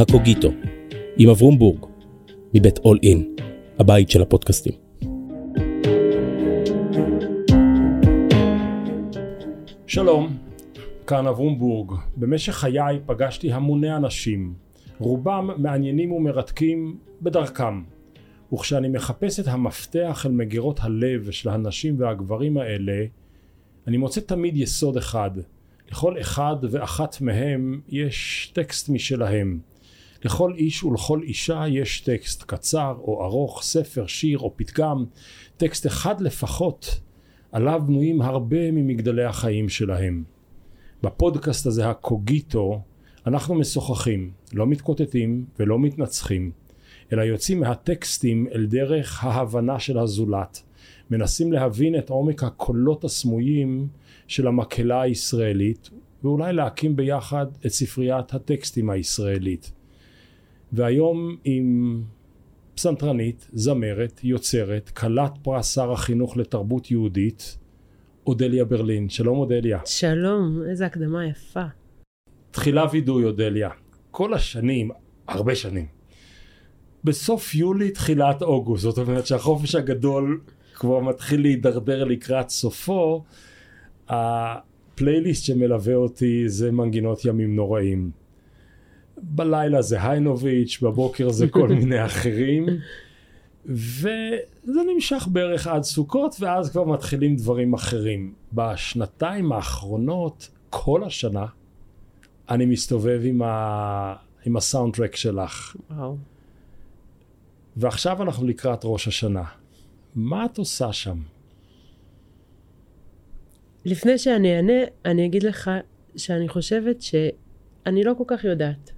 הקוגיטו, עם אברום בורג, מבית אול אין, הבית של הפודקאסטים. שלום, כאן אברום בורג. במשך חיי פגשתי המוני אנשים, רובם מעניינים ומרתקים בדרכם. וכשאני מחפש את המפתח אל מגירות הלב של הנשים והגברים האלה, אני מוצא תמיד יסוד אחד. לכל אחד ואחת מהם יש טקסט משלהם. לכל איש ולכל אישה יש טקסט קצר או ארוך, ספר, שיר או פתגם, טקסט אחד לפחות, עליו בנויים הרבה ממגדלי החיים שלהם. בפודקאסט הזה, הקוגיטו, אנחנו משוחחים, לא מתקוטטים ולא מתנצחים, אלא יוצאים מהטקסטים אל דרך ההבנה של הזולת, מנסים להבין את עומק הקולות הסמויים של המקהלה הישראלית, ואולי להקים ביחד את ספריית הטקסטים הישראלית. והיום עם פסנתרנית, זמרת, יוצרת, כלת פרס שר החינוך לתרבות יהודית, אודליה ברלין. שלום אודליה. שלום, איזה הקדמה יפה. תחילה וידוי אודליה. כל השנים, הרבה שנים, בסוף יולי תחילת אוגוסט, זאת אומרת שהחופש הגדול כבר מתחיל להידרדר לקראת סופו, הפלייליסט שמלווה אותי זה מנגינות ימים נוראים. בלילה זה היינוביץ', בבוקר זה כל מיני אחרים, וזה נמשך בערך עד סוכות, ואז כבר מתחילים דברים אחרים. בשנתיים האחרונות, כל השנה, אני מסתובב עם, ה... עם הסאונד טרק שלך. וואו. ועכשיו אנחנו לקראת ראש השנה. מה את עושה שם? לפני שאני אענה, אני אגיד לך שאני חושבת שאני לא כל כך יודעת.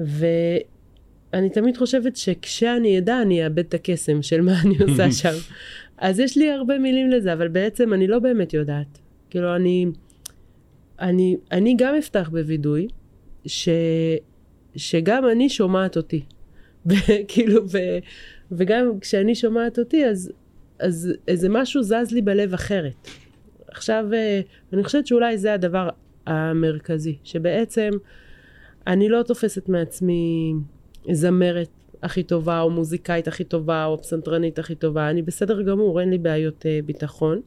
ואני תמיד חושבת שכשאני אדע, אני אאבד את הקסם של מה אני עושה שם. אז יש לי הרבה מילים לזה, אבל בעצם אני לא באמת יודעת. כאילו, אני, אני, אני גם אפתח בווידוי, ש, שגם אני שומעת אותי. כאילו, ו, וגם כשאני שומעת אותי, אז, אז איזה משהו זז לי בלב אחרת. עכשיו, אה, אני חושבת שאולי זה הדבר המרכזי, שבעצם אני לא תופסת מעצמי זמרת הכי טובה, או מוזיקאית הכי טובה, או פסנתרנית הכי טובה, אני בסדר גמור, אין לי בעיות uh, ביטחון,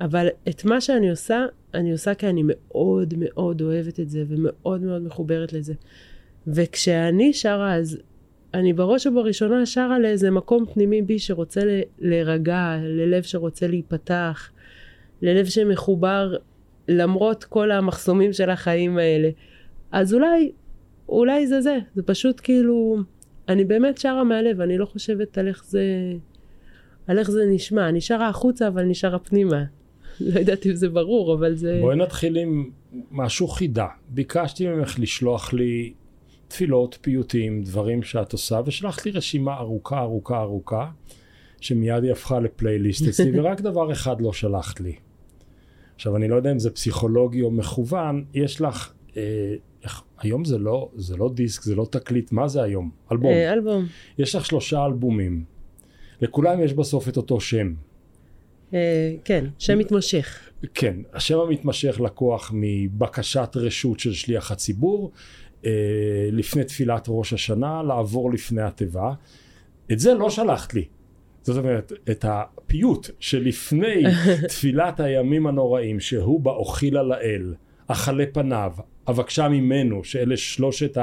אבל את מה שאני עושה, אני עושה כי אני מאוד מאוד אוהבת את זה, ומאוד מאוד מחוברת לזה. וכשאני שרה, אז אני בראש ובראשונה שרה לאיזה מקום פנימי בי שרוצה להירגע, ללב שרוצה להיפתח, ללב שמחובר למרות כל המחסומים של החיים האלה. אז אולי, אולי זה זה, זה פשוט כאילו, אני באמת שרה מהלב, אני לא חושבת על איך זה, על איך זה נשמע. אני שרה החוצה, אבל אני שרה פנימה. לא יודעת אם זה ברור, אבל זה... בואי נתחיל עם משהו חידה. ביקשתי ממך לשלוח לי תפילות, פיוטים, דברים שאת עושה, ושלחת לי רשימה ארוכה ארוכה ארוכה, שמיד היא הפכה לפלייליסט אצלי, ורק דבר אחד לא שלחת לי. עכשיו, אני לא יודע אם זה פסיכולוגי או מכוון, יש לך, אה, היום זה לא, זה לא דיסק, זה לא תקליט, מה זה היום? אלבום. אה, אלבום. יש לך שלושה אלבומים. לכולם יש בסוף את אותו שם. אה, כן, שם מתמשך. כן, השם המתמשך לקוח מבקשת רשות של שליח הציבור, אה, לפני תפילת ראש השנה, לעבור לפני התיבה. את זה לא שלחת לי. זאת אומרת, את הפיוט שלפני תפילת הימים הנוראים, שהוא באוכילה לאל, אכלה פניו, אבקשה ממנו, שאלה שלושת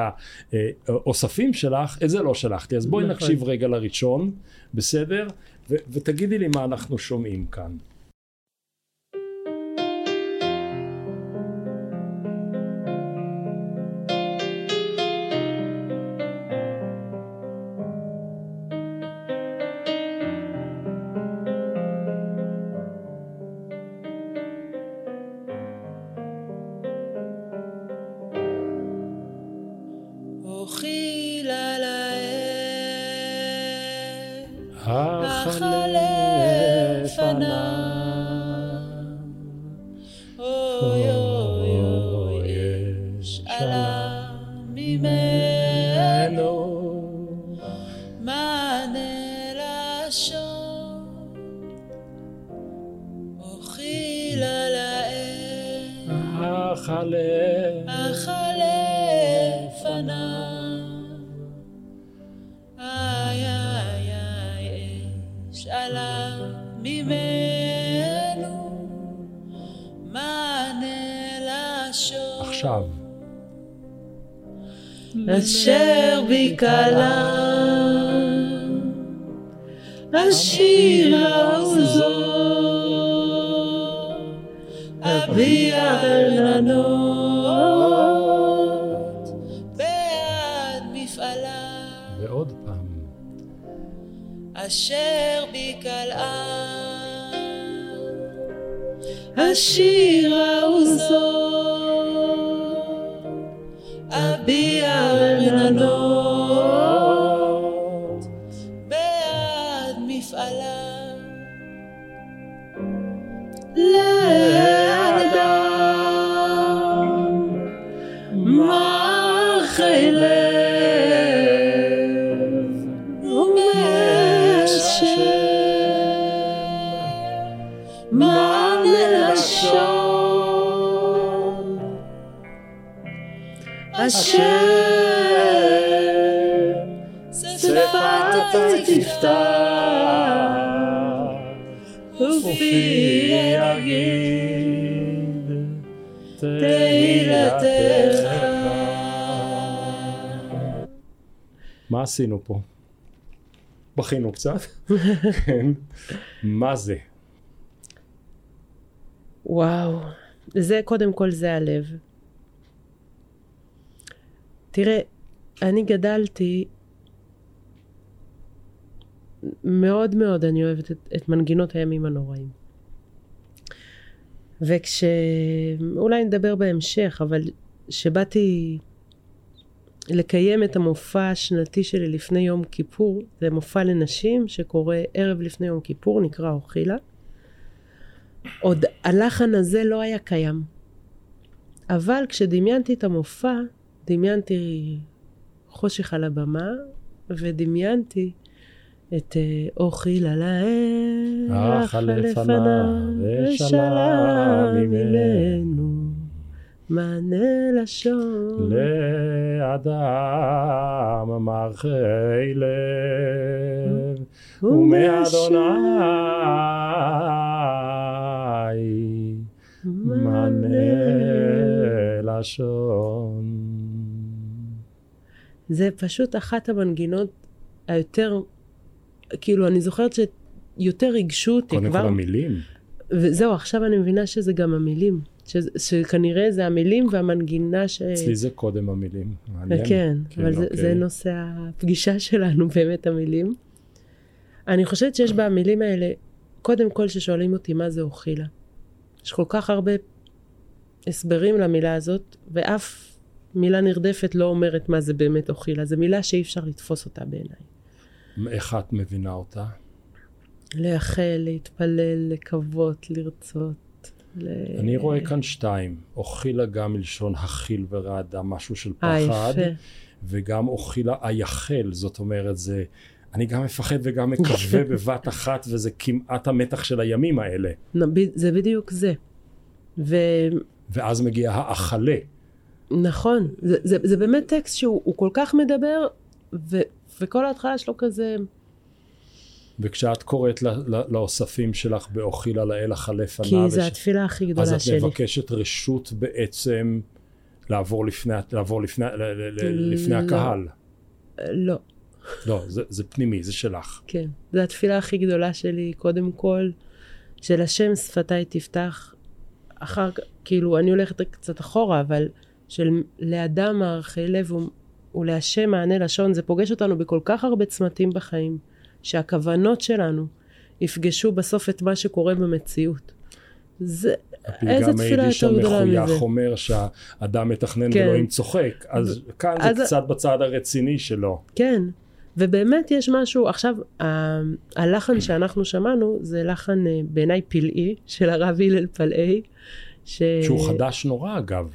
האוספים שלך, את זה לא שלחתי. אז בואי נכון. נקשיב רגע לראשון, בסדר? ותגידי לי מה אנחנו שומעים כאן. מה עשינו פה? בכינו קצת, כן. מה זה? וואו, זה קודם כל זה הלב. תראה, אני גדלתי מאוד מאוד אני אוהבת את, את מנגינות הימים הנוראים. וכש... אולי נדבר בהמשך, אבל כשבאתי לקיים את המופע השנתי שלי לפני יום כיפור, זה מופע לנשים שקורה ערב לפני יום כיפור, נקרא אוכילה. עוד הלחן הזה לא היה קיים. אבל כשדמיינתי את המופע, דמיינתי חושך על הבמה, ודמיינתי את אה, אוכילה לאל, אכל לפניו ושלם ממנו. מענה לשון. לאדם מרחי לב ומאדוני מענה לשון. זה פשוט אחת המנגינות היותר, כאילו, אני זוכרת שיותר ריגשו אותי קודם כל כבר. המילים. וזהו, עכשיו אני מבינה שזה גם המילים. שזה, שכנראה זה המילים והמנגינה ש... אצלי זה קודם המילים. מעניין. כן, אבל זה, אוקיי. זה נושא הפגישה שלנו, באמת המילים. אני חושבת שיש במילים האלה, קודם כל ששואלים אותי מה זה אוכילה. יש כל כך הרבה הסברים למילה הזאת, ואף מילה נרדפת לא אומרת מה זה באמת אוכילה. זו מילה שאי אפשר לתפוס אותה בעיניי. איך את מבינה אותה? לייחל, להתפלל, לקוות, לרצות. ל... אני רואה כאן שתיים. אוכילה גם מלשון הכיל ורעדה, משהו של אה, פחד. וגם אוכילה אייחל, זאת אומרת זה, אני גם מפחד וגם מקווה בבת אחת, וזה כמעט המתח של הימים האלה. זה בדיוק זה. ונכון, ואז מגיע האכלה. זה, זה, זה באמת טקסט שהוא הוא כל כך מדבר, ו, וכל ההתחלה שלו כזה, וכשאת קוראת לאוספים שלך באוכילה לאל אכלה כי פניו, זו וש- התפילה הכי אז גדולה את שלי. מבקשת רשות בעצם לעבור לפני, לעבור לפני, לפני לא. הקהל. לא, לא, זה, זה פנימי, זה שלך. כן. זו התפילה הכי גדולה שלי, קודם כל, של השם שפתיי תפתח. אחר כך, כאילו, אני הולכת קצת אחורה, אבל של לאדם מערכי לב ולהשם מענה לשון, זה פוגש אותנו בכל כך הרבה צמתים בחיים, שהכוונות שלנו יפגשו בסוף את מה שקורה במציאות. זה, איזה תפילה יותר גדולה מזה? המחוייך אומר שהאדם מתכנן כן. ואלוהים צוחק, אז כאן אז- זה קצת בצד הרציני שלו. כן, ובאמת יש משהו, עכשיו, ה- הלחן שאנחנו שמענו זה לחן אה, בעיניי פלאי של הרב הלל פלאי. ש... שהוא חדש נורא אגב.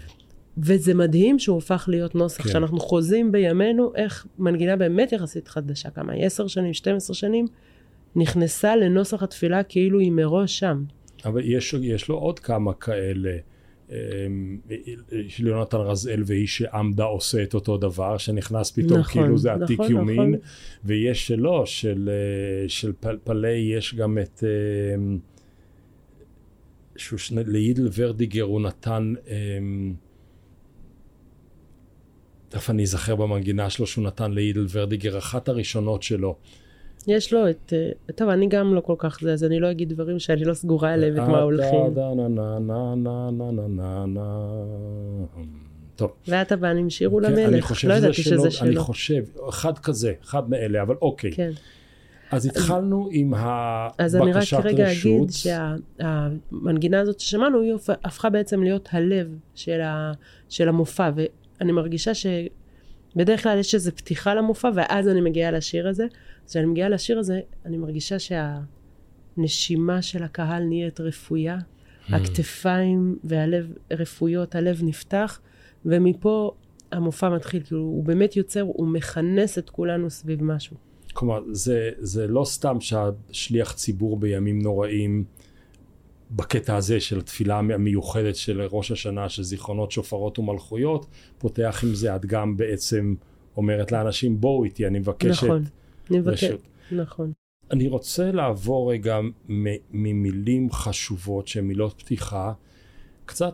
וזה מדהים שהוא הפך להיות נוסח, כן. שאנחנו חוזים בימינו איך מנגינה באמת יחסית חדשה, כמה היא 10 שנים, 12 שנים, נכנסה לנוסח התפילה כאילו היא מראש שם. אבל יש, יש לו עוד כמה כאלה. אמ, של יונתן רזאל והיא שעמדה עושה את אותו דבר, שנכנס פתאום נכון, כאילו זה עתיק נכון, יומין, נכון. ויש שלו, של, אה, של פל, פלאי, יש גם את... אמ, שהוא שני, לידל ורדיגר הוא נתן אמ, תכף אני אזכר במנגינה שלו שהוא נתן לאידל ורדיגר, אחת הראשונות שלו. יש לו את... אה, טוב, אני גם לא כל כך זה, אז אני לא אגיד דברים שאני לא סגורה עליהם את מה הולכים. טוב. ואת הבנים שירו כן, אני למלך, לא שזה ידעתי שלו, שזה אני שלו. חושב, אחד כזה, אחד מאלה, אבל אוקיי. כן. אז התחלנו עם אז אני רק הבקשת רגע רשות. אגיד שהמנגינה הזאת ששמענו, היא הפכה בעצם להיות הלב של המופע, ואני מרגישה שבדרך כלל יש איזו פתיחה למופע, ואז אני מגיעה לשיר הזה. אז כשאני מגיעה לשיר הזה, אני מרגישה שהנשימה של הקהל נהיית רפויה, Hmm. הכתפיים והלב רפויות, הלב נפתח, ומפה המופע מתחיל, כאילו הוא באמת יוצר, הוא מכנס את כולנו סביב משהו. כלומר, זה, זה לא סתם שהשליח ציבור בימים נוראים, בקטע הזה של התפילה המיוחדת של ראש השנה, של זיכרונות שופרות ומלכויות, פותח עם זה, את גם בעצם אומרת לאנשים, בואו איתי, אני מבקשת נכון, אני מבקש, רשות. נכון. אני רוצה לעבור רגע ממילים חשובות שהן מילות פתיחה, קצת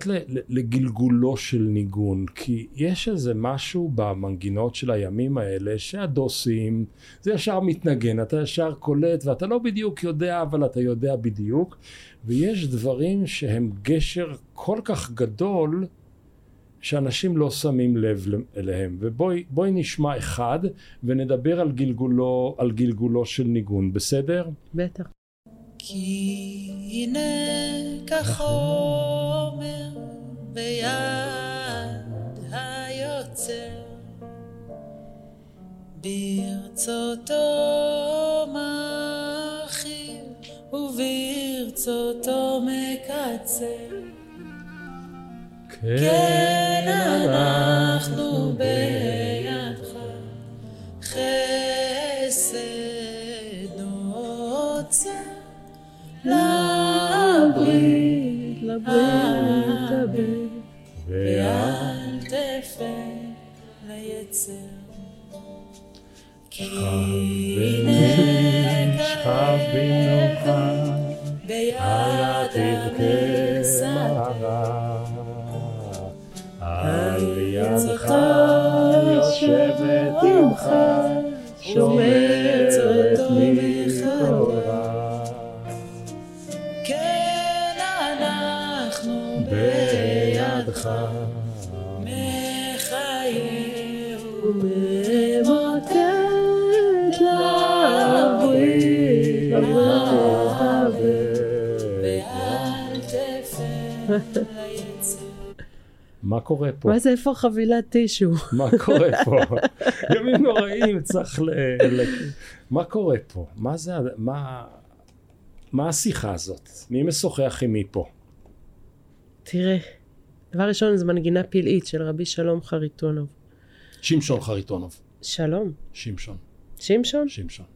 לגלגולו של ניגון, כי יש איזה משהו במנגינות של הימים האלה שהדוסים, זה ישר מתנגן, אתה ישר קולט ואתה לא בדיוק יודע, אבל אתה יודע בדיוק, ויש דברים שהם גשר כל כך גדול, שאנשים לא שמים לב אליהם. ובואי בואי נשמע אחד ונדבר על גלגולו, על גלגולו של ניגון, בסדר? בטח. כי הנה כחומר ביד היוצר, ברצותו מרחיב וברצותו מקצר. כן אנחנו בידך, חסד לברית, לברית, לברית. ואל תפן ליצר. כי הנה שכב במנוחה, ביד תבכה מחיה וממוטט ואל ליצר. מה קורה פה? מה זה, איפה חבילת טישו? מה קורה פה? ימים נוראים, צריך ל... ל- מה קורה פה? מה זה... מה... מה השיחה הזאת? מי משוחח עם מי פה? תראה, דבר ראשון זו מנגינה פלאית של רבי שלום חריטונוב. שמשון חריטונוב. שלום. שמשון. שמשון? שמשון.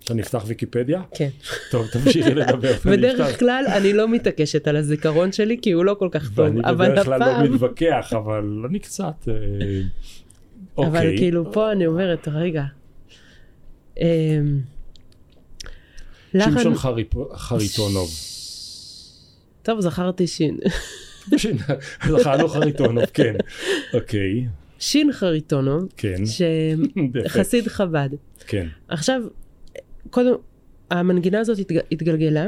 שאני אפתח ויקיפדיה? כן. טוב, תמשיכי לדבר. ואני בדרך. כלל אני לא מתעקשת על הזיכרון שלי כי הוא לא כל כך טוב, ואני אבל בדרך כלל לא הפעם, מתווכח, אבל אני קצת... אה, אבל אוקיי. כאילו פה אני אומרת, רגע. לחן- שמשון חריפ- חריטונוב. טוב, זכרתי שין. זכרנו חריטונוב, כן. אוקיי, שין חריטונוב, כן. שחסיד חב"ד. כן. עכשיו, קודם, המנגינה הזאת התג- התגלגלה,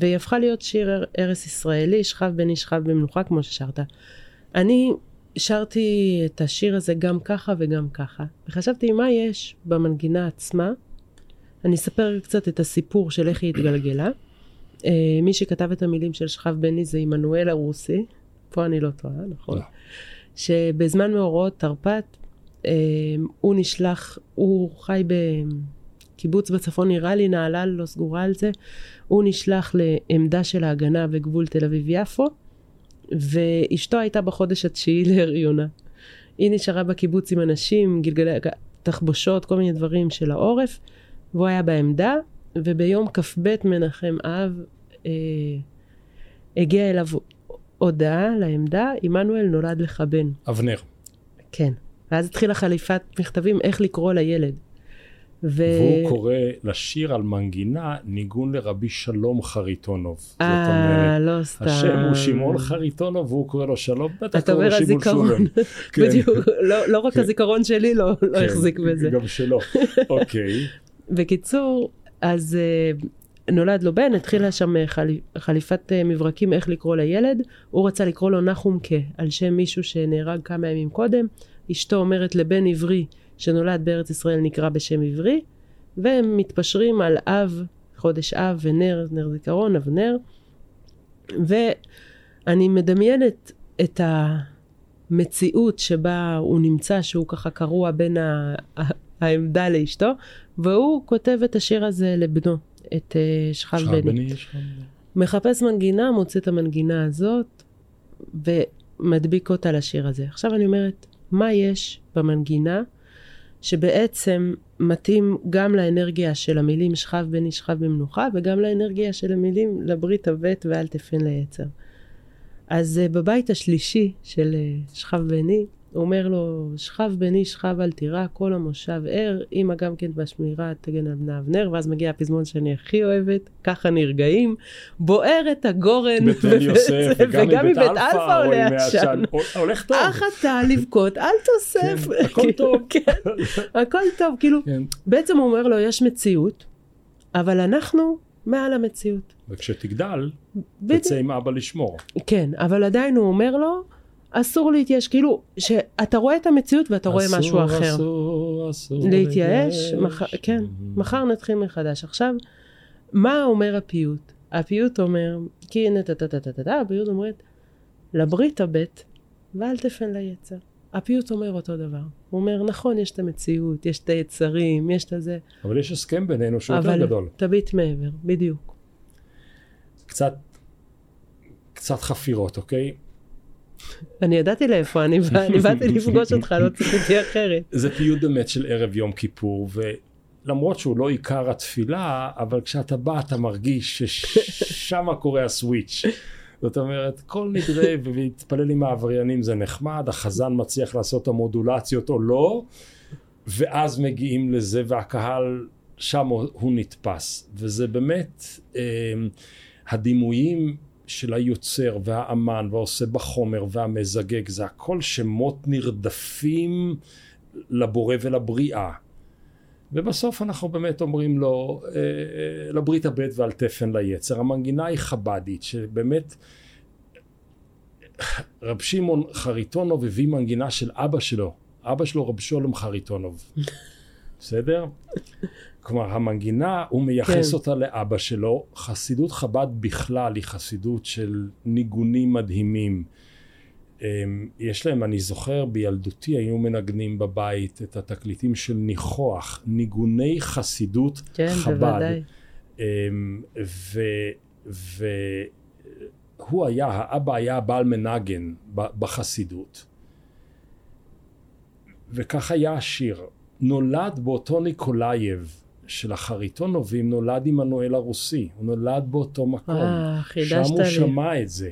והיא הפכה להיות שיר ערש ישראלי, שכב איש שכב במנוחה, כמו ששרת. אני שרתי את השיר הזה גם ככה וגם ככה, וחשבתי מה יש במנגינה עצמה. אני אספר קצת את הסיפור של איך היא התגלגלה. אה, מי שכתב את המילים של שכב בני זה עמנואל הרוסי, פה אני לא טועה, נכון? לא. שבזמן מאורעות תרפ"ט, אה, הוא נשלח, הוא חי בקיבוץ בצפון נראה לי, נהלל, לא סגורה על זה, הוא נשלח לעמדה של ההגנה בגבול תל אביב-יפו, ואשתו הייתה בחודש התשיעי להריונה. היא נשארה בקיבוץ עם אנשים, גלגלי תחבושות, כל מיני דברים של העורף, והוא היה בעמדה, וביום כ"ב מנחם אב אה, הגיע אליו הודעה לעמדה, עמנואל נולד לך בן. אבנר. כן. ואז התחילה חליפת מכתבים איך לקרוא לילד. ו... והוא קורא לשיר על מנגינה ניגון לרבי שלום חריטונוב. אה, לא סתם. השם הוא שמעון חריטונוב והוא קורא לו שלום, בטח קוראים לו שמעון שולם. כן. בדיוק, לא, לא רק כן. הזיכרון שלי לא, לא כן, החזיק בזה. גם שלו, אוקיי. בקיצור, אז uh, נולד לו בן, התחילה שם אה, חליפת uh, מברקים איך לקרוא לילד. הוא רצה לקרוא לו נחומקה, על שם מישהו שנהרג כמה ימים קודם. אשתו אומרת לבן עברי שנולד בארץ ישראל נקרא בשם עברי, והם מתפשרים על אב, חודש אב ונר, נר זיכרון, אבנר. ואני מדמיינת את ה... מציאות שבה הוא נמצא, שהוא ככה קרוע בין ה... העמדה לאשתו, והוא כותב את השיר הזה לבנו, את אה, שחל בני. מחפש מנגינה, מוצא את המנגינה הזאת, ומדביק אותה לשיר הזה. עכשיו אני אומרת, מה יש במנגינה שבעצם מתאים גם לאנרגיה של המילים שכב בני שכב במנוחה, וגם לאנרגיה של המילים לברית הבט ואל תפן ליצר. אז אה, בבית השלישי של אה, שכב בני, אומר לו, שכב בני שכב אל תירא, כל המושב ער, אמא גם כן בשמירה תגן על בנה אבנר, ואז מגיע הפזמון שאני הכי אוהבת, ככה נרגעים, בוערת הגורן, וגם מבית אלפא עולה עשן, הולך טוב. אך אתה לבכות, אל תוסף. כן, הכל כאילו, טוב. כן, הכל טוב, כאילו, כן. בעצם הוא אומר לו, יש מציאות, אבל אנחנו מעל המציאות. וכשתגדל, תצא עם אבא לשמור. כן, אבל עדיין הוא אומר לו, אסור להתייאש, כאילו שאתה רואה את המציאות ואתה רואה אסור, משהו אחר. אסור, אסור, אסור להתייאש. מח... כן, מחר נתחיל מחדש. עכשיו, מה אומר הפיוט? הפיוט אומר, כי הנה טה טה טה טה טה, הפיוט אומרת, לברית הבט ואל תפן ליצר. הפיוט אומר אותו דבר. הוא אומר, נכון, יש את המציאות, יש את היצרים, יש את הזה. אבל יש הסכם בינינו שהוא יותר גדול. אבל תביט מעבר, בדיוק. קצת, קצת חפירות, אוקיי? אני ידעתי לאיפה אני בא, באתי לפגוש אותך, לא ציפיתי אחרת. זה פיוט באמת של ערב יום כיפור, ולמרות שהוא לא עיקר התפילה, אבל כשאתה בא אתה מרגיש ששם קורה הסוויץ'. זאת אומרת, כל נדרי ולהתפלל עם העבריינים זה נחמד, החזן מצליח לעשות את המודולציות או לא, ואז מגיעים לזה והקהל, שם הוא נתפס. וזה באמת, אה, הדימויים של היוצר והאמן והעושה בחומר והמזגג זה הכל שמות נרדפים לבורא ולבריאה. ובסוף אנחנו באמת אומרים לו אה, אה, לברית הבית ועל תפן ליצר. המנגינה היא חבדית שבאמת רב שמעון חריטונוב הביא מנגינה של אבא שלו. אבא שלו רב שולם חריטונוב. בסדר? כלומר, המנגינה, הוא מייחס כן. אותה לאבא שלו. חסידות חב"ד בכלל היא חסידות של ניגונים מדהימים. אמ, יש להם, אני זוכר, בילדותי היו מנגנים בבית את התקליטים של ניחוח, ניגוני חסידות כן, חב"ד. כן, בוודאי. אמ, והוא היה, האבא היה בעל מנגן בחסידות. וכך היה השיר. נולד באותו ניקולאייב של החריטון נובים, נולד עמנואל הרוסי. הוא נולד באותו מקום. אה, חידשת לי. שם הוא שמע את זה.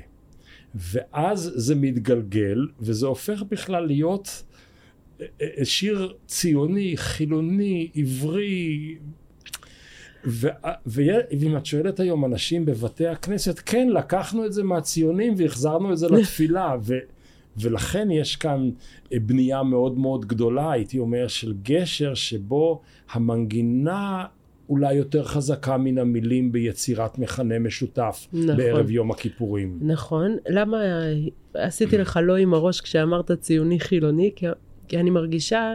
ואז זה מתגלגל, וזה הופך בכלל להיות אה, אה, אה, שיר ציוני, חילוני, עברי, ואם את שואלת היום אנשים בבתי הכנסת, כן, לקחנו את זה מהציונים והחזרנו את זה לתפילה, ו- ולכן יש כאן אה, בנייה מאוד מאוד גדולה, הייתי אומר, של גשר שבו המנגינה אולי יותר חזקה מן המילים ביצירת מכנה משותף נכון. בערב יום הכיפורים. נכון. למה עשיתי לך לא עם הראש כשאמרת ציוני חילוני? כי, כי אני מרגישה,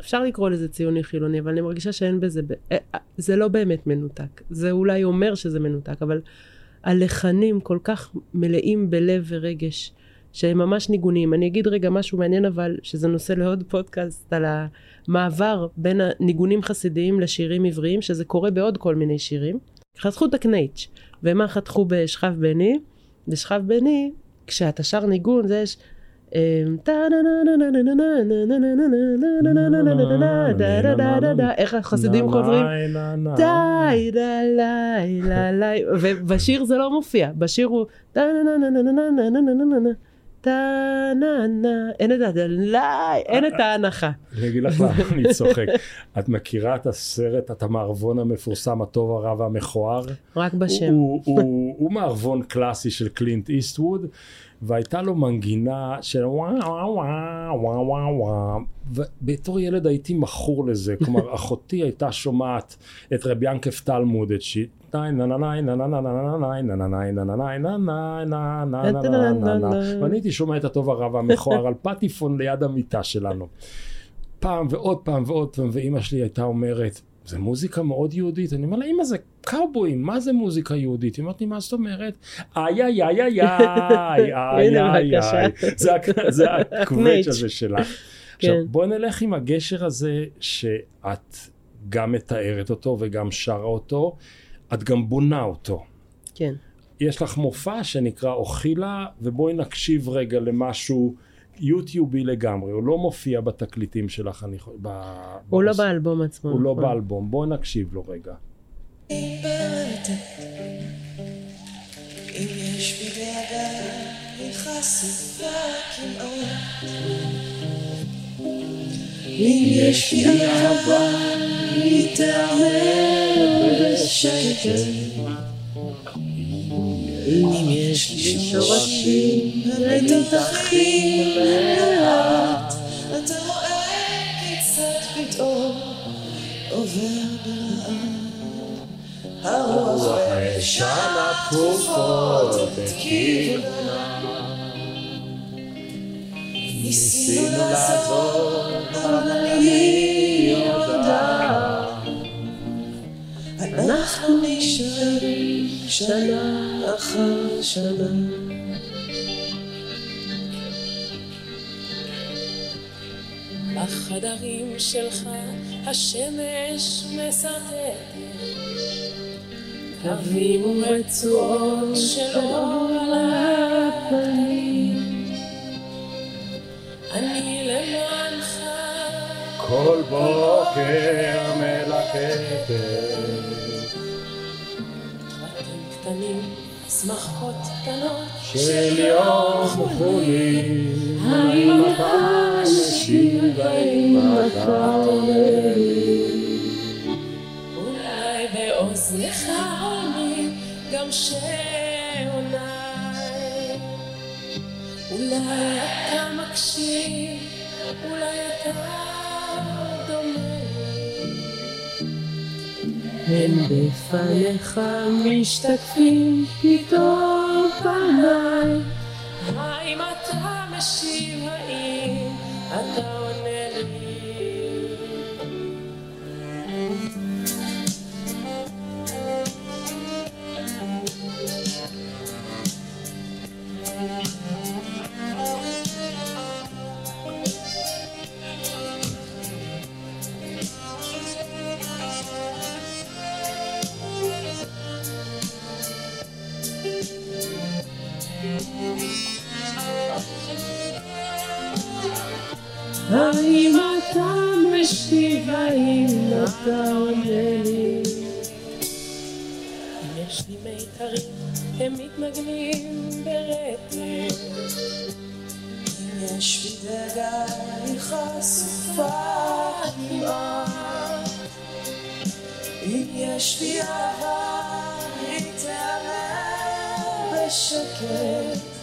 אפשר לקרוא לזה ציוני חילוני, אבל אני מרגישה שאין בזה, אה, אה, זה לא באמת מנותק. זה אולי אומר שזה מנותק, אבל הלחנים כל כך מלאים בלב ורגש. שהם ממש ניגונים. אני אגיד רגע משהו מעניין אבל, שזה נושא לעוד פודקאסט, על המעבר בין הניגונים חסידיים לשירים עבריים, שזה קורה בעוד כל מיני שירים. חסכו את הקנייץ', ומה חתכו בשכב בני? בשכב בני, כשאתה שר ניגון, זה יש... איך החסידים חוברים? די, די, ובשיר זה לא מופיע, בשיר הוא... טה נה נה, אין את הדלאי, אין את ההנחה. אני אגיד לך למה אני צוחק. את מכירה את הסרט, את המערבון המפורסם, הטוב, הרע והמכוער? רק בשם. הוא מערבון קלאסי של קלינט איסטווד, והייתה לו מנגינה של וואו וואו וואו וואו וואו. ובתור ילד הייתי מכור לזה, כלומר אחותי הייתה שומעת את רבי ינקף תלמוד, את ואני הייתי שומע את הטוב הרע והמכוער על פטיפון ליד המיטה שלנו. פעם ועוד פעם ועוד פעם, ואימא שלי הייתה אומרת, זה מוזיקה מאוד יהודית. אני אומר לה, אימא, זה קאובויים, מה זה מוזיקה יהודית? היא אומרת לי, מה זאת אומרת? איי איי איי איי איי, איי איי. איי. זה הקווץ' הזה שלך. עכשיו, כן. בוא נלך עם הגשר הזה שאת גם מתארת אותו וגם שרה אותו, את גם בונה אותו. כן. יש לך מופע שנקרא אוכילה, ובואי נקשיב רגע למשהו יוטיובי לגמרי, הוא לא מופיע בתקליטים שלך, אני חושב, ב- הוא לא באלבום עצמו. הוא לא נכון. באלבום, בואי נקשיב לו רגע. אם יש בידיי חשיפה כמעט אם יש בי אהבה היא תעמר בשקט אם יש לי שורשים ומתחים לאט אתה רואה כיצד פתאום עובר ברעם הרוח הישנה תקופות את כיוונה ניסינו לעזור אבל אני יודעת אנחנו נשארים שנה אחר שנה בחדרים שלך השמש משרטטת קווים ורצועות של אור על הפנים. כל בוקר מלקטת. פרטים קטנים, שמחות קטנות, של יום חולי, האם אתה משיב, האם אתה עונה לי? אולי באוזנך עונים גם שעוניי. אולי אתה מקשיב, אולי אתה הם בפניך משתקפים פתאום פניי. האם אתה משיב, האם אתה האם אתה משיב, האם אתה עונה לי? יש לי מיתרים, הם מתנגנים ברטב. אם יש בי דאגה, היא חשופה כמעט. אם יש בי אהבה, היא תיאמר בשקט.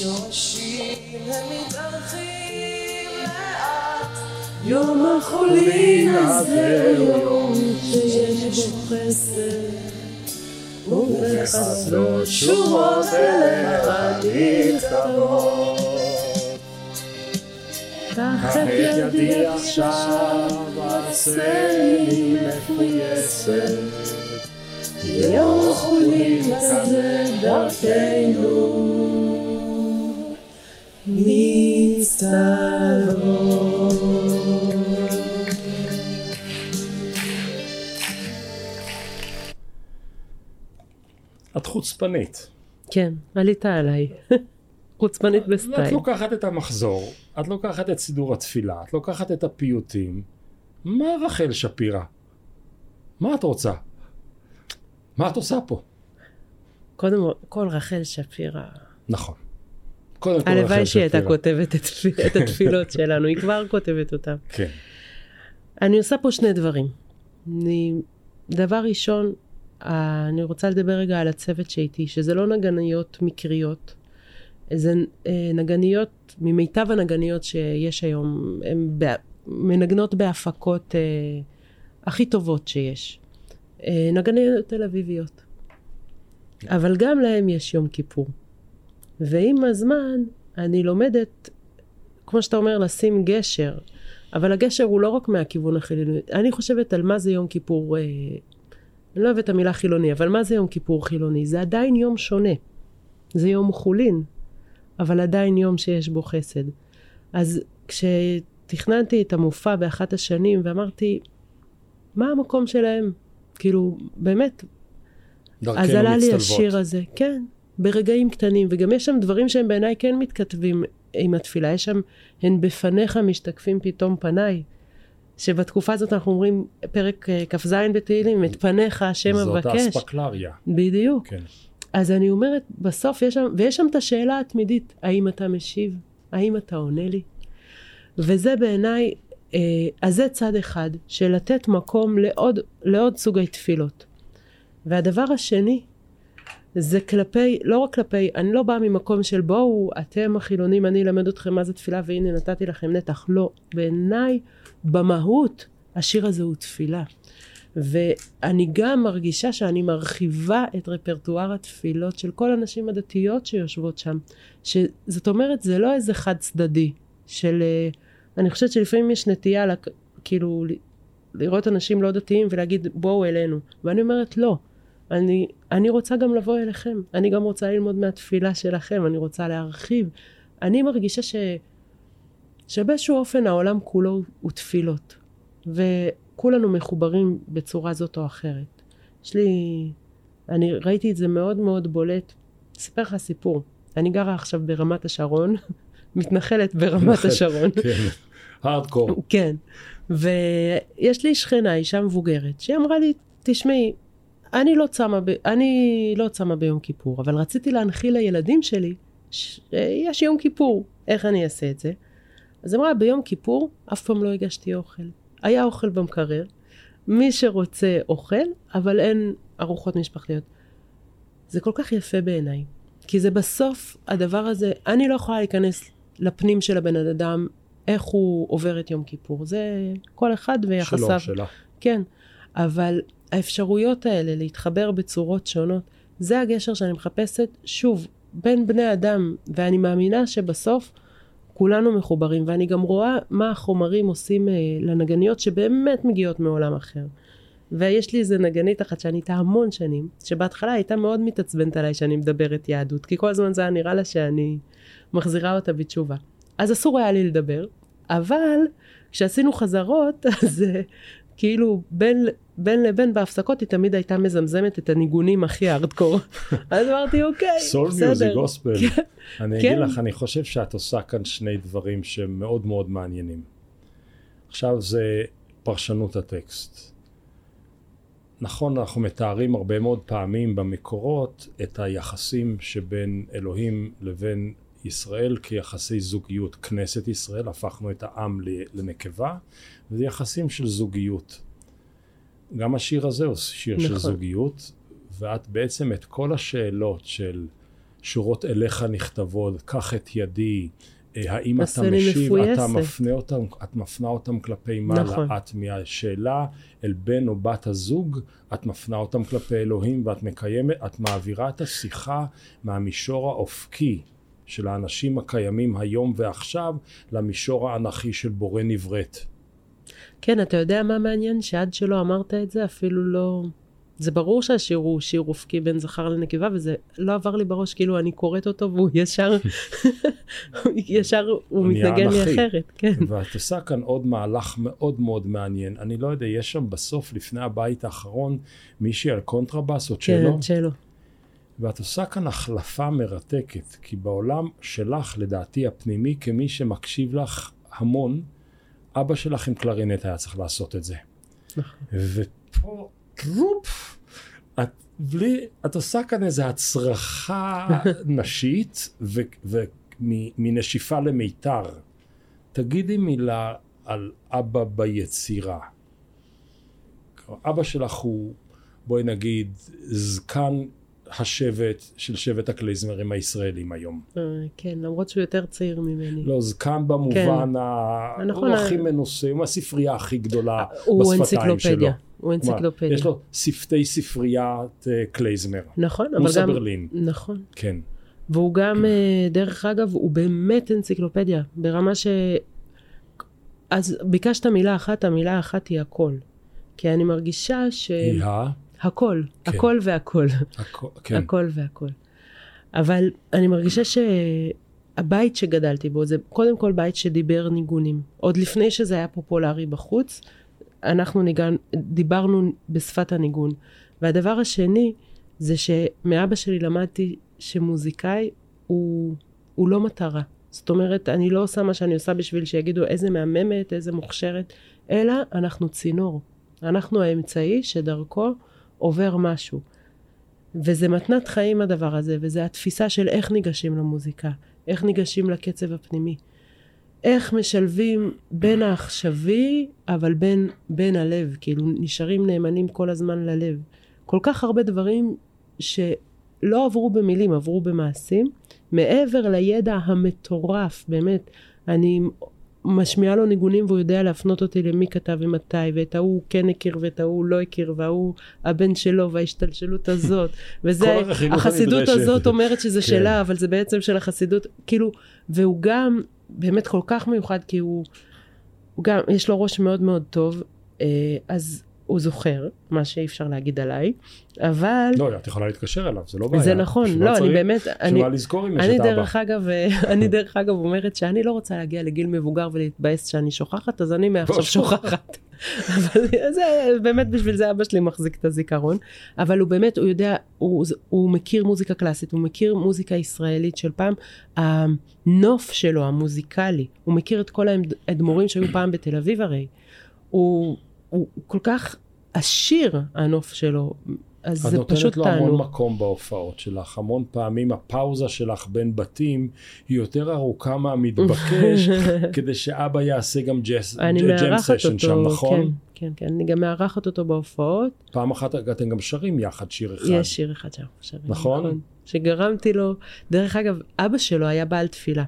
אם יש לי שורשים, הם מתארחים לאט. יום החולין הזה הוא יום שיש בו חסד. ובחסדו שורות אליך נכתבות. קח את ידי עכשיו, עשני מפויסת. יום החולין הזה דרכנו מצטלבות. את חוצפנית. כן, עלית עליי. חוצפנית את בסטייל. לוקחת את המחזור, את לוקחת את סידור התפילה, את לוקחת את הפיוטים. מה רחל שפירא? מה את רוצה? מה את עושה פה? קודם כל רחל שפירא, נכון. קודם כל הלוואי שהיא הייתה. כותבת את את התפילות שלנו, היא כבר כותבת אותן. כן. אני עושה פה שני דברים. אני, דבר ראשון, אני רוצה לדבר רגע על הצוות שאיתי, שזה לא נגניות מקריות, זה אה, נגניות, ממיטב הנגניות שיש היום, הן מנגנות בהפקות אה, הכי טובות שיש. אה, נגניות תל אביביות. אבל גם להם יש יום כיפור. ועם הזמן אני לומדת, כמו שאתה אומר, לשים גשר. אבל הגשר הוא לא רק מהכיוון החילוני. אני חושבת על מה זה יום כיפור, אה, אני לא אוהבת את המילה חילוני, אבל מה זה יום כיפור חילוני? זה עדיין יום שונה. זה יום חולין, אבל עדיין יום שיש בו חסד. אז כשתכננתי את המופע באחת השנים ואמרתי, מה המקום שלהם? כאילו, באמת, אז עלה לי. השיר הזה, כן, ברגעים קטנים, וגם יש שם דברים שהם בעיניי כן מתכתבים עם התפילה, יש שם, הן בפניך משתקפים פתאום פניי, שבתקופה הזאת אנחנו אומרים, פרק אה, כ"ז בתהילים, את פניך השם זאת אבקש. האספקלריה. בדיוק. כן. אז אני אומרת, בסוף יש שם, ויש שם את השאלה התמידית, האם אתה משיב? האם אתה עונה לי? וזה בעיניי, אה, אז זה צד אחד, של לתת מקום לעוד, לעוד סוגי תפילות. והדבר השני, זה כלפי, לא רק כלפי, אני לא באה ממקום של בואו, אתם החילונים, אני אלמד אתכם מה זה תפילה, והנה נתתי לכם נתח. לא. בעיניי, במהות, השיר הזה הוא תפילה. ואני גם מרגישה שאני מרחיבה את רפרטואר התפילות של כל הנשים הדתיות שיושבות שם. שזאת אומרת, זה לא איזה חד צדדי של... אה, אני חושבת שלפעמים יש נטייה, לק- כאילו, לראות אנשים לא דתיים ולהגיד, בואו אלינו. ואני אומרת, לא. אני, אני רוצה גם לבוא אליכם. אני גם רוצה ללמוד מהתפילה שלכם, אני רוצה להרחיב. אני מרגישה ש... שבאיזשהו אופן העולם כולו הוא תפילות. וכולנו מחוברים בצורה זאת או אחרת. יש לי... אני ראיתי את זה מאוד מאוד בולט. אספר לך סיפור. אני גרה עכשיו ברמת השרון, מתנחלת ברמת. השרון. כן. הארדקור. כן. ויש לי שכנה, אישה מבוגרת, שהיא אמרה לי, תשמעי, אני לא צמה, ב... אני לא צמה ביום כיפור, אבל רציתי להנחיל לילדים שלי שיש יום כיפור, איך אני אעשה את זה? אז אמרה, ביום כיפור אף פעם לא הגשתי אוכל. היה אוכל במקרר, מי שרוצה אוכל, אבל אין ארוחות משפחתיות. זה כל כך יפה בעיניי, כי זה בסוף הדבר הזה, אני לא יכולה להיכנס לפנים של הבן אדם, איך הוא עובר את יום כיפור. זה כל אחד ויחסיו. שלו, שלה. כן, אבל האפשרויות האלה להתחבר בצורות שונות, זה הגשר שאני מחפשת, שוב, בין בני אדם, ואני מאמינה שבסוף כולנו מחוברים, ואני גם רואה מה החומרים עושים אה, לנגניות שבאמת מגיעות מעולם אחר. ויש לי איזה נגנית אחת שאני איתה המון שנים, שבהתחלה הייתה מאוד מתעצבנת עליי שאני מדברת יהדות, כי כל הזמן זה היה נראה לה שאני מחזירה אותה בתשובה. אז אסור היה לי לדבר, אבל כשעשינו חזרות, אז אה, כאילו בין, בין לבין בהפסקות היא תמיד הייתה מזמזמת את הניגונים הכי הארדקור. אז אמרתי, אוקיי, סול מיוזיק בסדר. גוספל. אני כן. אגיד לך, אני חושב שאת עושה כאן שני דברים שהם מאוד מעניינים. עכשיו זה פרשנות הטקסט. נכון, אנחנו מתארים הרבה מאוד פעמים במקורות את היחסים שבין אלוהים לבין ישראל כיחסי זוגיות. כנסת ישראל, הפכנו את העם לנקבה, וזה יחסים של זוגיות. גם השיר הזה הוא שיר של נכון. זוגיות, ואת בעצם את כל השאלות של שורות אליך נכתבות, קח את ידי, אה, האם אתה משיב, אתה. מפנה אותם, את מפנה אותם כלפי מעלה, נכון. את מהשאלה אל בן או בת הזוג, את מפנה אותם כלפי אלוהים ואת מקיימת, את מעבירה את השיחה מהמישור האופקי של האנשים הקיימים היום ועכשיו למישור האנכי של בורא נבראת. כן, אתה יודע מה מעניין? שעד שלא אמרת את זה, אפילו לא... זה ברור שהשיר הוא שיר אופקי בין זכר לנקבה, וזה לא עבר לי בראש, כאילו אני קוראת אותו והוא ישר, ישר הוא מתנגן לי. אחרת, כן. ואת עושה כאן עוד מהלך מאוד מאוד מעניין. אני לא יודע, יש שם בסוף, לפני הבית האחרון, מישהי על קונטרבאס או צ'לו, כן, צ'לו. ואת עושה כאן החלפה מרתקת, כי בעולם שלך, לדעתי הפנימי, כמי שמקשיב לך המון, אבא שלך עם קלרינט היה צריך לעשות את זה. נכון. ופה, טרופ, את בלי, את עושה כאן איזו הצרחה נשית ומנשיפה למיתר. תגידי מילה על אבא ביצירה. אבא שלך הוא, בואי נגיד, זקן השבט של שבט הקלייזמרים הישראלים היום. אה, כן, למרות שהוא יותר צעיר ממני. לא, זקן במובן ה... נכון, הוא הכי מנוסה, הוא הספרייה הכי גדולה הוא בשפתיים אנציקלופדיה. שלו. הוא כלומר, אנציקלופדיה. יש לו שפתי ספריית אה, קלייזמר. נכון, אבל מוסה גם... ברלין. נכון. כן. והוא גם, אה, דרך אגב, הוא באמת אנציקלופדיה, ברמה ש... אז ביקשת מילה אחת, המילה האחת היא הכל. כי אני מרגישה ש... היא ה... הכל, כן. הכל והכל. הכ- כן. הכל והכל. אבל אני מרגישה שהבית שגדלתי בו זה קודם כל בית שדיבר ניגונים. עוד לפני שזה היה פופולרי בחוץ, אנחנו ניגן, דיברנו בשפת הניגון. והדבר השני זה שמאבא שלי למדתי שמוזיקאי הוא, הוא לא מטרה. זאת אומרת, אני לא עושה מה שאני עושה בשביל שיגידו איזה מהממת, איזה מוכשרת, אלא אנחנו צינור. אנחנו האמצעי שדרכו עובר משהו. וזה מתנת חיים הדבר הזה, וזה התפיסה של איך ניגשים למוזיקה, איך ניגשים לקצב הפנימי. איך משלבים בין העכשווי, אבל בין, בין הלב, כאילו נשארים נאמנים כל הזמן ללב. כל כך הרבה דברים שלא עברו במילים, עברו במעשים, מעבר לידע המטורף, באמת. אני משמיעה לו ניגונים והוא יודע להפנות אותי למי כתב ומתי, ואת ההוא כן הכיר ואת ההוא לא הכיר, וההוא הבן שלו וההשתלשלות הזאת. וזה, החסידות. הזאת אומרת שזה כן. שלה, אבל זה בעצם של החסידות, כאילו, והוא גם באמת כל כך מיוחד, כי הוא, הוא גם, יש לו ראש מאוד מאוד טוב, אה, אז הוא זוכר, מה שאי אפשר להגיד עליי, אבל... לא, את יכולה להתקשר אליו, זה לא בעיה. זה נכון, מה לא, אני? באמת, בשביל אני, מה לזכור אם יש אני את אבא. דרך אגב, אה, אני דרך אגב אומרת שאני לא רוצה להגיע לגיל מבוגר ולהתבאס שאני שוכחת, אז אני מעכשיו לא, שוכחת. אבל זה, באמת בשביל זה אבא שלי מחזיק את הזיכרון. אבל הוא באמת, הוא יודע, הוא, הוא מכיר מוזיקה קלאסית, הוא מכיר מוזיקה ישראלית של פעם. הנוף שלו, המוזיקלי, הוא מכיר את כל האדמו"רים שהיו פעם בתל אביב הרי. הוא, הוא כל כך עשיר, הנוף שלו. אז את זה פשוט נותנת לו המון תענוג. מקום בהופעות שלך. המון פעמים הפאוזה שלך בין בתים היא יותר ארוכה מהמתבקש, כדי שאבא יעשה גם ג'ס- ג'ם סשן שם, נכון? כן, כן, כן, אני גם מארחת אותו בהופעות. פעם אחת אתם גם שרים יחד שיר אחד. יש שיר אחד שאנחנו שרים. נכון? שגרמתי לו, דרך אגב, אבא שלו היה בעל תפילה.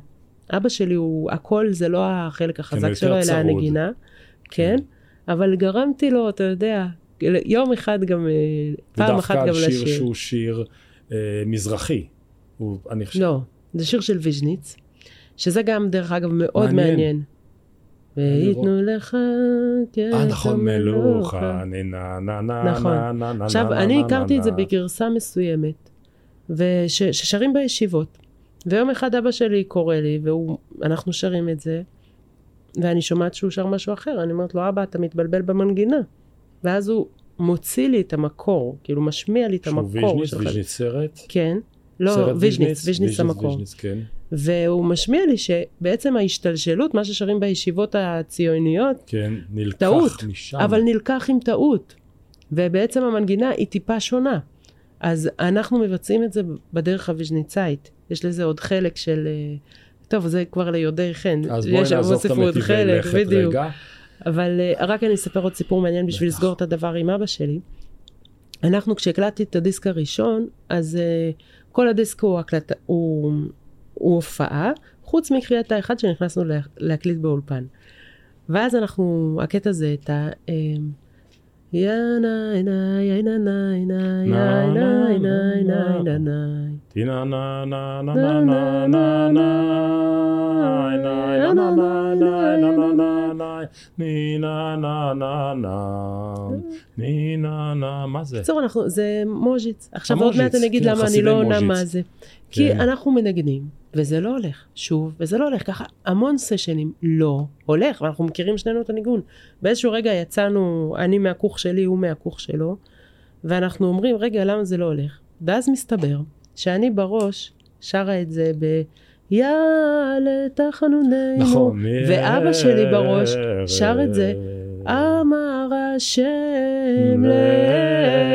אבא שלי הוא, הכל זה לא החלק החזק יותר שלו, אלא. הנגינה. כן, אבל גרמתי לו, אתה יודע, יום אחד גם, אה, פעם אחת גם ודווקא על לשיר. שיר שהוא שיר אה, מזרחי. הוא, אני חושב... לא, זה שיר של ויז'ניץ, שזה גם דרך אגב מאוד מעניין. מעניין. וייתנו לך אה, נכון, מלוכה, נה נה נה נכון. נה נה נה עכשיו, אני הכרתי את זה. בגרסה מסוימת, ששרים בישיבות. ויום אחד אבא שלי קורא לי, ואנחנו שרים את זה, ואני שומעת שהוא שר משהו אחר, אני אומרת לו, אבא, אתה מתבלבל במנגינה. ואז הוא מוציא לי את המקור, כאילו משמיע לי את שהוא המקור. ויז'ניץ, שלך. ויז'ניץ סרט? כן. לא, ויז'ניץ, ויז'ניץ המקור. ויז'ניץ, כן. והוא משמיע לי שבעצם ההשתלשלות, מה ששרים בישיבות הציוניות, כן, נלקח טעות, משם. אבל נלקח עם טעות. ובעצם המנגינה היא טיפה שונה. אז אנחנו מבצעים את זה בדרך הוויז'ניצאית. יש לזה עוד חלק של... אה, טוב, זה כבר ליודעי חן. אז בואי נעזוב את המטיבי לכת בדיוק. רגע. אבל אה, רק אני אספר עוד סיפור מעניין בשביל. לסגור את הדבר עם אבא שלי. אנחנו, כשהקלטתי את הדיסק הראשון, אז uh, כל הדיסק הוא, הקלט, הוא, הוא הופעה, חוץ מקריאת האחד שנכנסנו לה, להקליט באולפן. ואז אנחנו, הקטע זה את ה... אה, יא ניי ניי ניי ניי ניי ניי ניי ניי ניי טינה נה נה נה נה נה נה נה נה נה נה נה נה נה נה ני נה נה נה נה ני נה נה מה זה? בקיצור, אנחנו, זה מוז'יץ. עכשיו עוד מעט אני אגיד כן, למה אני לא עונה. מה זה. כי. אנחנו מנגנים, וזה לא הולך. שוב, וזה לא הולך. ככה המון סשנים לא הולך, ואנחנו מכירים שנינו את הניגון. באיזשהו רגע יצאנו, אני מהכוך שלי, הוא מהכוך שלו, ואנחנו אומרים, רגע, למה זה לא הולך? ואז מסתבר שאני בראש שרה את זה ב... יאללה תחנוננו. נכון. ואבא שלי בראש שר את זה. אמר השם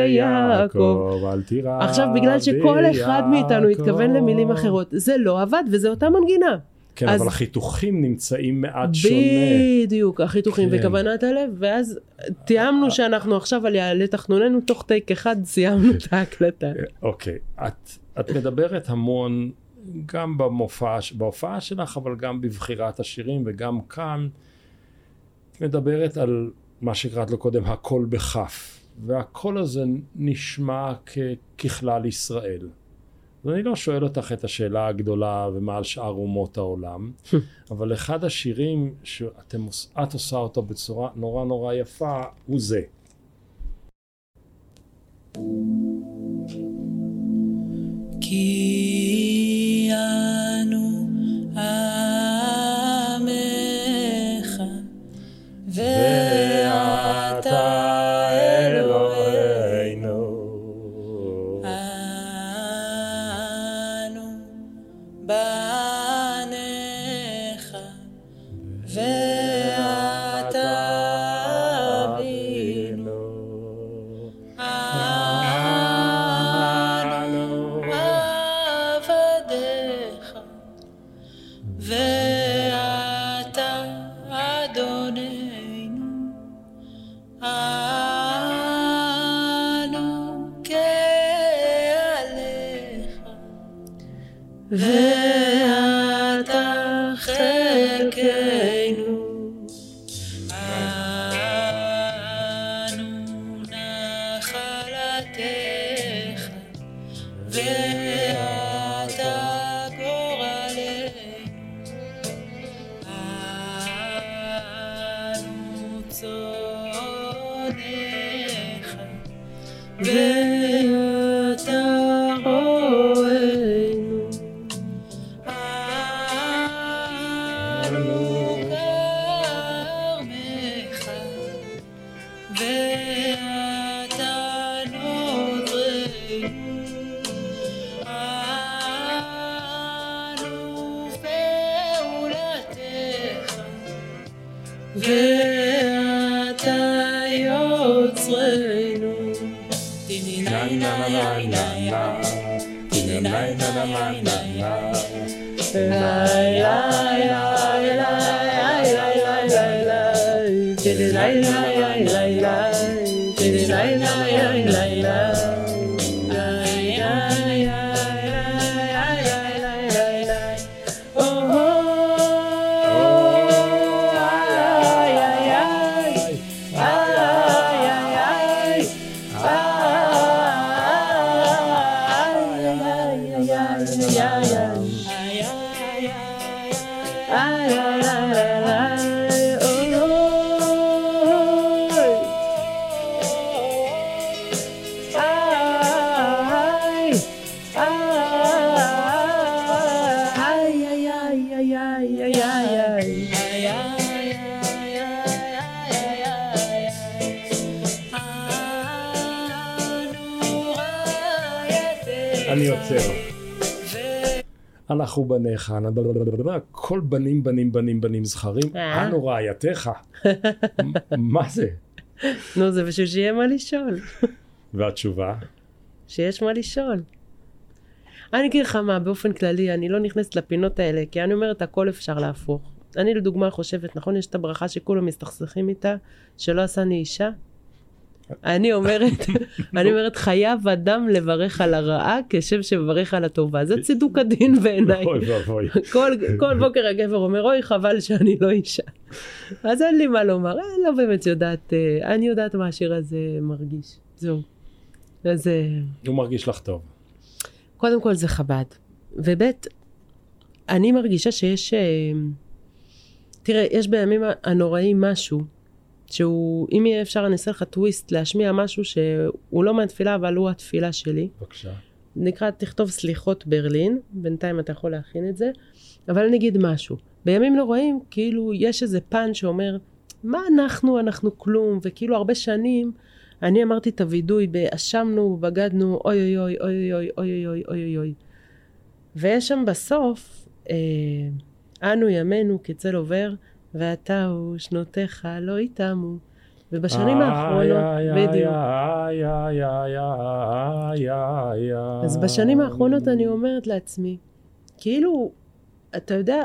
ליעקב. אל תירא עכשיו, בגלל שכל אחד מאיתנו. התכוון למילים אחרות, זה לא עבד, וזה אותה מנגינה. כן, אז- אבל החיתוכים נמצאים מעט שונה. בדיוק, החיתוכים כן. וכוונת הלב, ואז תיאמנו שאנחנו עכשיו על יעלה תחתוננו, תוך טייק אחד סיימנו את ההקלטה. אוקיי, את, את מדברת המון, גם במופע, בהופעה שלך, אבל גם בבחירת השירים, וגם כאן, את מדברת על מה שקראת לו קודם, הקול בכף, והקול הזה נשמע כ, ככלל ישראל. ואני לא שואל אותך את השאלה הגדולה ומה על שאר אומות העולם, אבל אחד השירים שאת עושה אותו בצורה נורא נורא יפה, הוא זה. כי אנו עמך ואתה אני עוצר. אנחנו בניך, כל בנים בנים בנים בנים זכרים, אה? אנו רעייתך. מה זה? נו, זה בשביל שיהיה מה לשאול. והתשובה? שיש מה לשאול. אני אגיד לך מה, באופן כללי, אני לא נכנסת לפינות האלה, כי אני אומרת, הכל אפשר להפוך. אני לדוגמה חושבת, נכון, יש את הברכה שכולם מסתכסכים איתה, שלא עשני אישה? אני אומרת, אני אומרת, חייב אדם לברך על הרעה כשם שמברך על הטובה. זה צידוק הדין בעיניי. אוי ואבוי. כל, בוקר הגבר אומר, אוי, חבל שאני לא אישה. אז אין לי מה לומר, אני לא באמת יודעת, אה, אני יודעת מה השיר הזה מרגיש. זהו. אז... אה, הוא מרגיש לך טוב. קודם כל זה חב"ד. וב' אני מרגישה שיש... אה, תראה, יש בימים הנוראים משהו, שהוא, אם יהיה אפשר, אני אעשה לך טוויסט, להשמיע משהו שהוא לא מהתפילה, אבל הוא התפילה שלי. בבקשה. נקרא, תכתוב סליחות ברלין, בינתיים אתה יכול להכין את זה, אבל אני אגיד משהו. בימים נוראים, כאילו, יש איזה פן שאומר, מה אנחנו, אנחנו כלום, וכאילו הרבה שנים, אני אמרתי את הווידוי באשמנו, בגדנו, אוי אוי אוי אוי אוי אוי אוי אוי אוי אוי. ויש שם בסוף, אה, אנו ימינו כצל עובר, ואתה הוא שנותיך לא איתמו. ובשנים האחרונות, בדיוק. אז בשנים האחרונות אני אומרת לעצמי, כאילו, אתה יודע,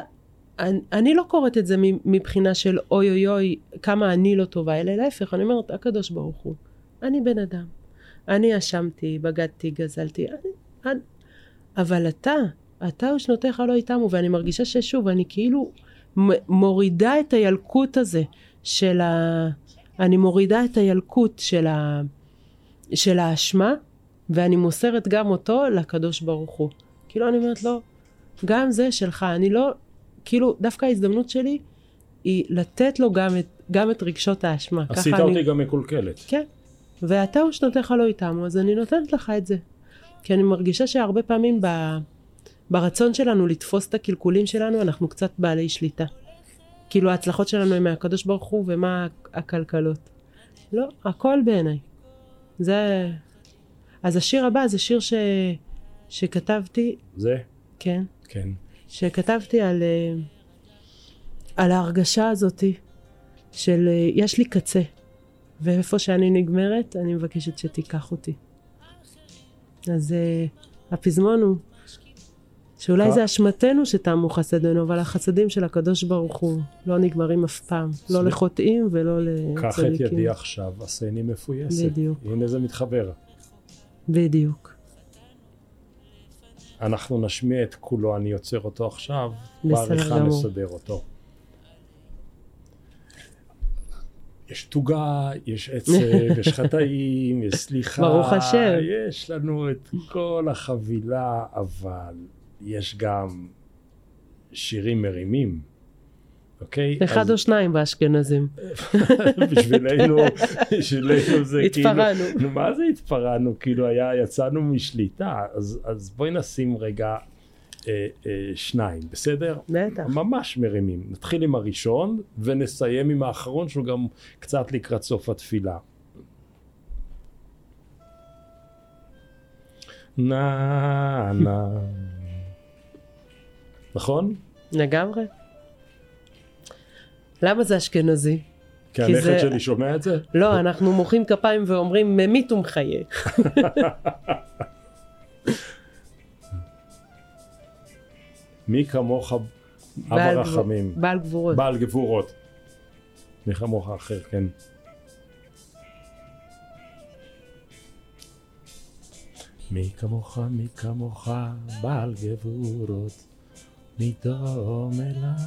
אני, אני לא קוראת את זה מבחינה של אוי אוי אוי, כמה אני לא טובה, אלא להפך, אני אומרת, הקדוש ברוך הוא, אני בן אדם. אני אשמתי, בגדתי, גזלתי, אני, אני, אבל אתה, אתה ושנותיך לא איתמו, ואני מרגישה ששוב, אני כאילו מורידה את הילקוט הזה של ה... אני מורידה את הילקוט של, ה... של האשמה, ואני מוסרת גם אותו לקדוש ברוך הוא. כאילו אני אומרת לו, גם זה שלך, אני לא, כאילו דווקא ההזדמנות שלי היא לתת לו גם את, גם את רגשות האשמה. עשית אותי אני, גם מקולקלת. כן, ואתה ושנותיך לא איתנו, אז אני נותנת לך את זה. כי אני מרגישה שהרבה פעמים ב, ברצון שלנו לתפוס את הקלקולים שלנו, אנחנו קצת בעלי שליטה. כאילו ההצלחות שלנו הן מהקדוש ברוך הוא ומה הקלקלות. לא, הכל בעיניי. זה... אז השיר הבא זה שיר ש... שכתבתי, זה? כן, כן. שכתבתי על, אה, על ההרגשה הזאתי של אה, יש לי קצה, ואיפה שאני נגמרת, אני מבקשת שתיקח אותי. אז אה, הפזמון הוא שאולי אה. זה אשמתנו שתמו חסדינו, אבל החסדים של הקדוש ברוך הוא לא נגמרים אף פעם, לא. לחוטאים ולא קח את לצדיקים. ידי עכשיו, עשני מפויסת. בדיוק. הנה זה מתחבר. בדיוק. אנחנו נשמיע את כולו, אני יוצר אותו עכשיו, בעריכה. נסדר אותו. יש תוגה, יש עצב, יש חטאים, יש סליחה. ברוך השם. יש לנו את כל החבילה, אבל יש גם שירים מרימים, אוקיי? אחד אז או שניים באשכנזים. בשבילנו, בשבילנו זה כאילו... התפרענו. נו, מה זה התפרענו? כאילו היה, יצאנו משליטה. אז, אז בואי נשים רגע אה, אה, שניים, בסדר? בטח. ממש מרימים. נתחיל עם הראשון ונסיים עם האחרון שהוא גם קצת לקראת סוף התפילה. נא נא. נכון? לגמרי. למה זה אשכנזי? כי הנכד זה- שלי שומע את זה? לא, אנחנו מוחאים כפיים ואומרים ממית ומחיה. מי כמוך אב בעל גבור- רחמים, בעל גבורות. בעל גבורות. מי כמוך אחר, כן. מי כמוך, מי כמוך, בעל גבורות, מי דומה לך.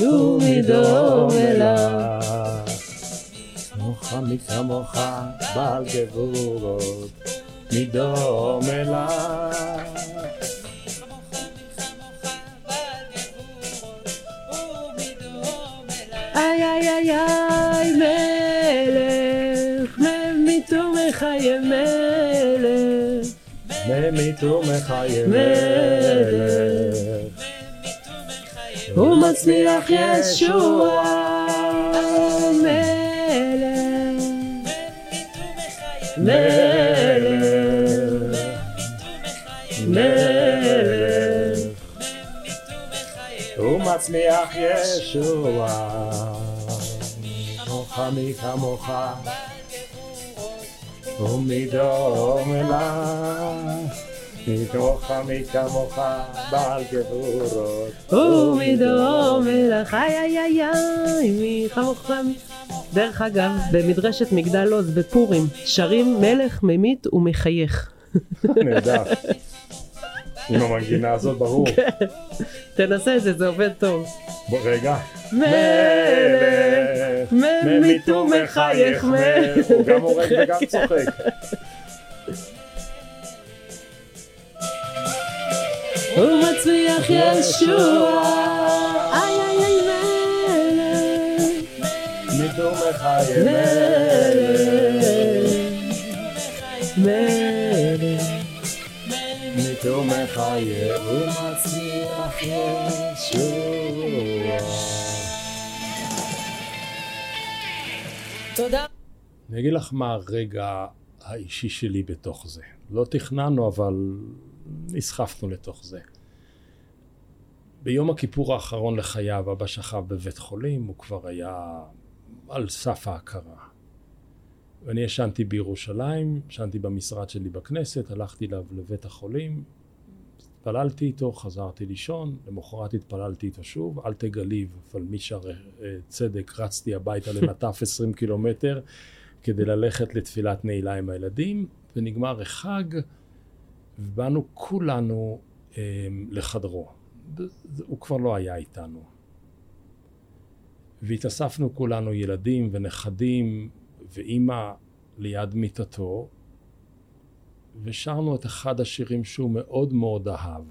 ומי דומה לך. כמוך, מי כמוך, בעל גבורות, דומה לך. איי איי איי איי מלך, ממית ומחיה מלך. ממית ומחיה מלך. מלך. הוא מצליח ישוע מלך. מלך. מלך. הוא מצמיח ישוע. כמוך מי דומה לך. מי כמוך מי כמוך בעל גבורות. ומי דומה לך, איי איי איי איי, כמוכם. דרך אגב, במדרשת מגדל עוז בפורים, שרים מלך ממית ומחייך. נהדר. עם המנגינה הזאת ברור. תנסה את זה, זה עובד טוב. בוא רגע. מלך, ממית ומחייך מלך. הוא גם הורג וגם צוחק. הוא מצליח ישוע, איי איי איי מלך, מיתו מחיה מלך, אני אגיד לך מה הרגע האישי שלי בתוך זה. לא תכננו, אבל נסחפנו לתוך זה. ביום הכיפור האחרון לחייו אבא שכב בבית חולים, הוא כבר היה על סף ההכרה. ואני ישנתי בירושלים, ישנתי במשרד שלי בכנסת, הלכתי אליו לבית החולים, התפללתי איתו, חזרתי לישון, למחרת התפללתי איתו שוב, אל תגליב, אבל משערי אה, צדק רצתי הביתה לנטף 20 קילומטר כדי ללכת לתפילת נעילה עם הילדים, ונגמר החג, ובאנו כולנו אה, לחדרו. הוא כבר לא היה איתנו. והתאספנו כולנו ילדים ונכדים ואימא ליד מיטתו, ושרנו את אחד השירים שהוא מאוד מאוד אהב,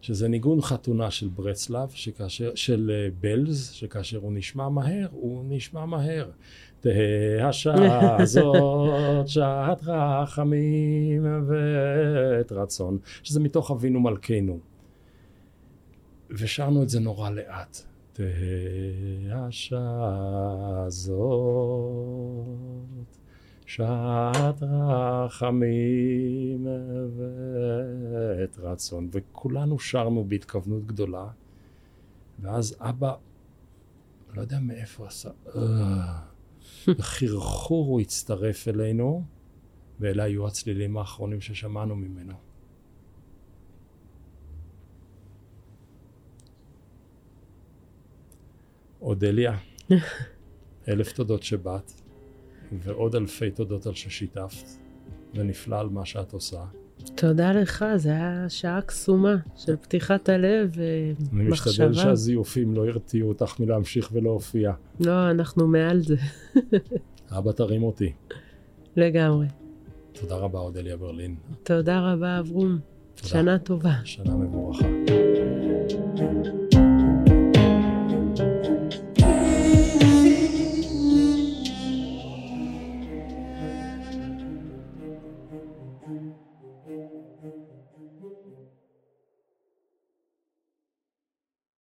שזה ניגון חתונה של ברצלב, שכאשר, של אה, בלז, שכאשר הוא נשמע מהר, הוא נשמע מהר. תהא השעה הזאת שעת רחמים ועת רצון, שזה מתוך אבינו מלכנו. ושרנו את זה נורא לאט. תהא השעה הזאת שעת רחמים ועת רצון, וכולנו שרנו בהתכוונות גדולה, ואז אבא, לא יודע מאיפה עשה, אה, בחרחור הוא הצטרף אלינו, ואלה היו הצלילים האחרונים ששמענו ממנו. אודליה, אלף תודות שבאת, ועוד אלפי תודות על ששיתפת, ונפלא על מה שאת עושה. תודה לך, זו הייתה שעה קסומה של פתיחת הלב אני ומחשבה. משתדל שהזיופים לא ירתיעו אותך מלהמשיך ולהופיע. לא, אנחנו מעל זה, אבא תרים אותי. לגמרי. תודה רבה, אודליה ברלין. תודה רבה, אברום. תודה. שנה טובה. שנה מבורכה.